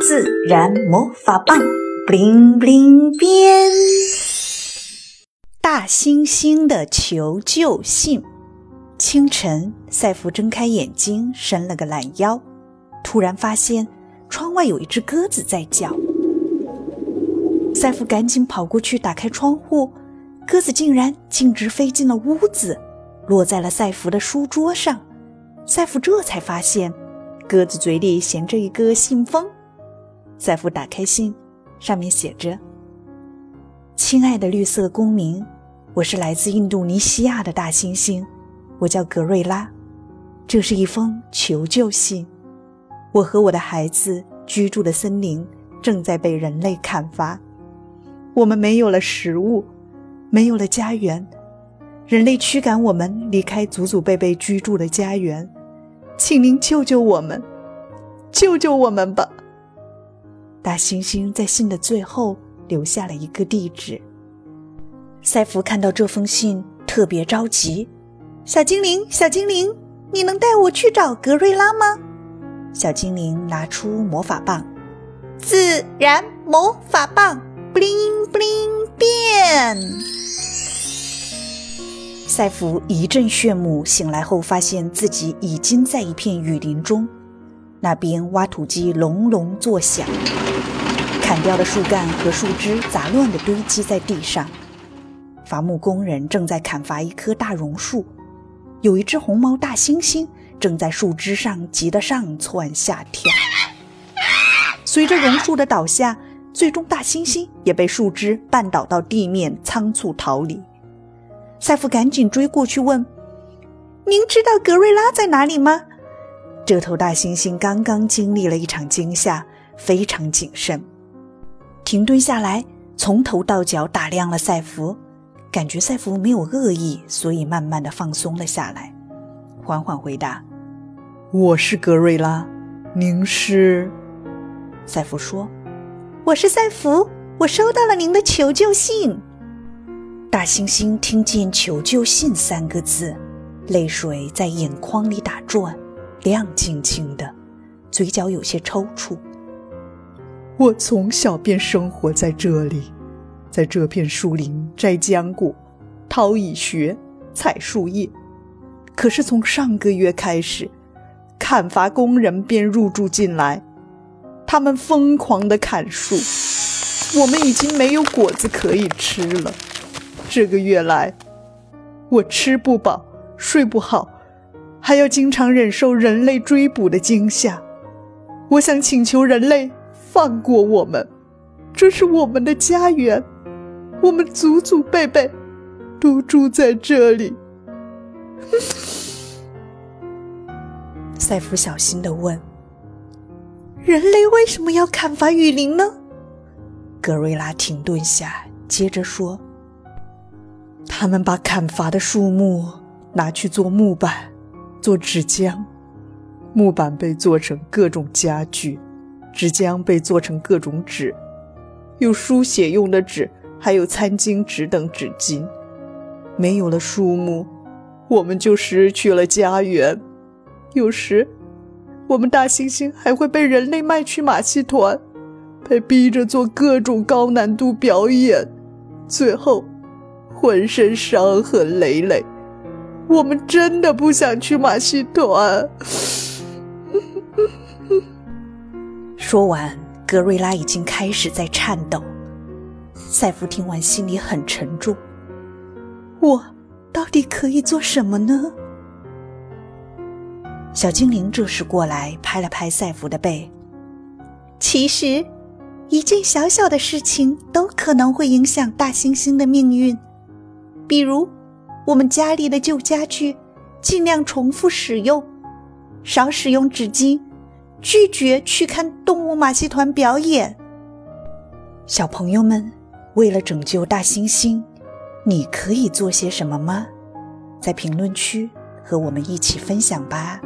自然魔法棒，bling bling 变。大猩猩的求救信。清晨，赛弗睁开眼睛，伸了个懒腰，突然发现窗外有一只鸽子在叫。赛弗赶紧跑过去，打开窗户，鸽子竟然径直飞进了屋子，落在了赛弗的书桌上。赛弗这才发现，鸽子嘴里衔着一个信封。赛弗打开信，上面写着：“亲爱的绿色公民，我是来自印度尼西亚的大猩猩，我叫格瑞拉。这是一封求救信。我和我的孩子居住的森林正在被人类砍伐。”我们没有了食物，没有了家园，人类驱赶我们离开祖祖辈辈居住的家园，请您救救我们，救救我们吧！大猩猩在信的最后留下了一个地址。赛弗看到这封信，特别着急。小精灵，小精灵，你能带我去找格瑞拉吗？小精灵拿出魔法棒，自然魔法棒。布灵布灵变！赛弗一阵炫目，醒来后发现自己已经在一片雨林中。那边挖土机隆隆作响，砍掉的树干和树枝杂乱地堆积在地上。伐木工人正在砍伐一棵大榕树，有一只红毛大猩猩正在树枝上急得上蹿下跳。随着榕树的倒下。最终，大猩猩也被树枝绊倒到地面，仓促逃离。赛夫赶紧追过去问：“您知道格瑞拉在哪里吗？”这头大猩猩刚刚经历了一场惊吓，非常谨慎，停顿下来，从头到脚打量了赛弗，感觉赛弗没有恶意，所以慢慢的放松了下来，缓缓回答：“我是格瑞拉，您是？”赛弗说。我是赛弗，我收到了您的求救信。大猩猩听见“求救信”三个字，泪水在眼眶里打转，亮晶晶的，嘴角有些抽搐。我从小便生活在这里，在这片树林摘浆果、掏蚁穴、采树叶。可是从上个月开始，砍伐工人便入住进来。他们疯狂地砍树，我们已经没有果子可以吃了。这个月来，我吃不饱，睡不好，还要经常忍受人类追捕的惊吓。我想请求人类放过我们，这是我们的家园，我们祖祖辈辈都住在这里。赛弗小心地问。人类为什么要砍伐雨林呢？格瑞拉停顿下，接着说：“他们把砍伐的树木拿去做木板，做纸浆。木板被做成各种家具，纸浆被做成各种纸，有书写用的纸，还有餐巾纸等纸巾。没有了树木，我们就失去了家园。有时。”我们大猩猩还会被人类卖去马戏团，被逼着做各种高难度表演，最后浑身伤痕累累。我们真的不想去马戏团。说完，格瑞拉已经开始在颤抖。赛弗听完，心里很沉重。我到底可以做什么呢？小精灵这时过来，拍了拍赛弗的背。其实，一件小小的事情都可能会影响大猩猩的命运。比如，我们家里的旧家具，尽量重复使用，少使用纸巾，拒绝去看动物马戏团表演。小朋友们，为了拯救大猩猩，你可以做些什么吗？在评论区和我们一起分享吧。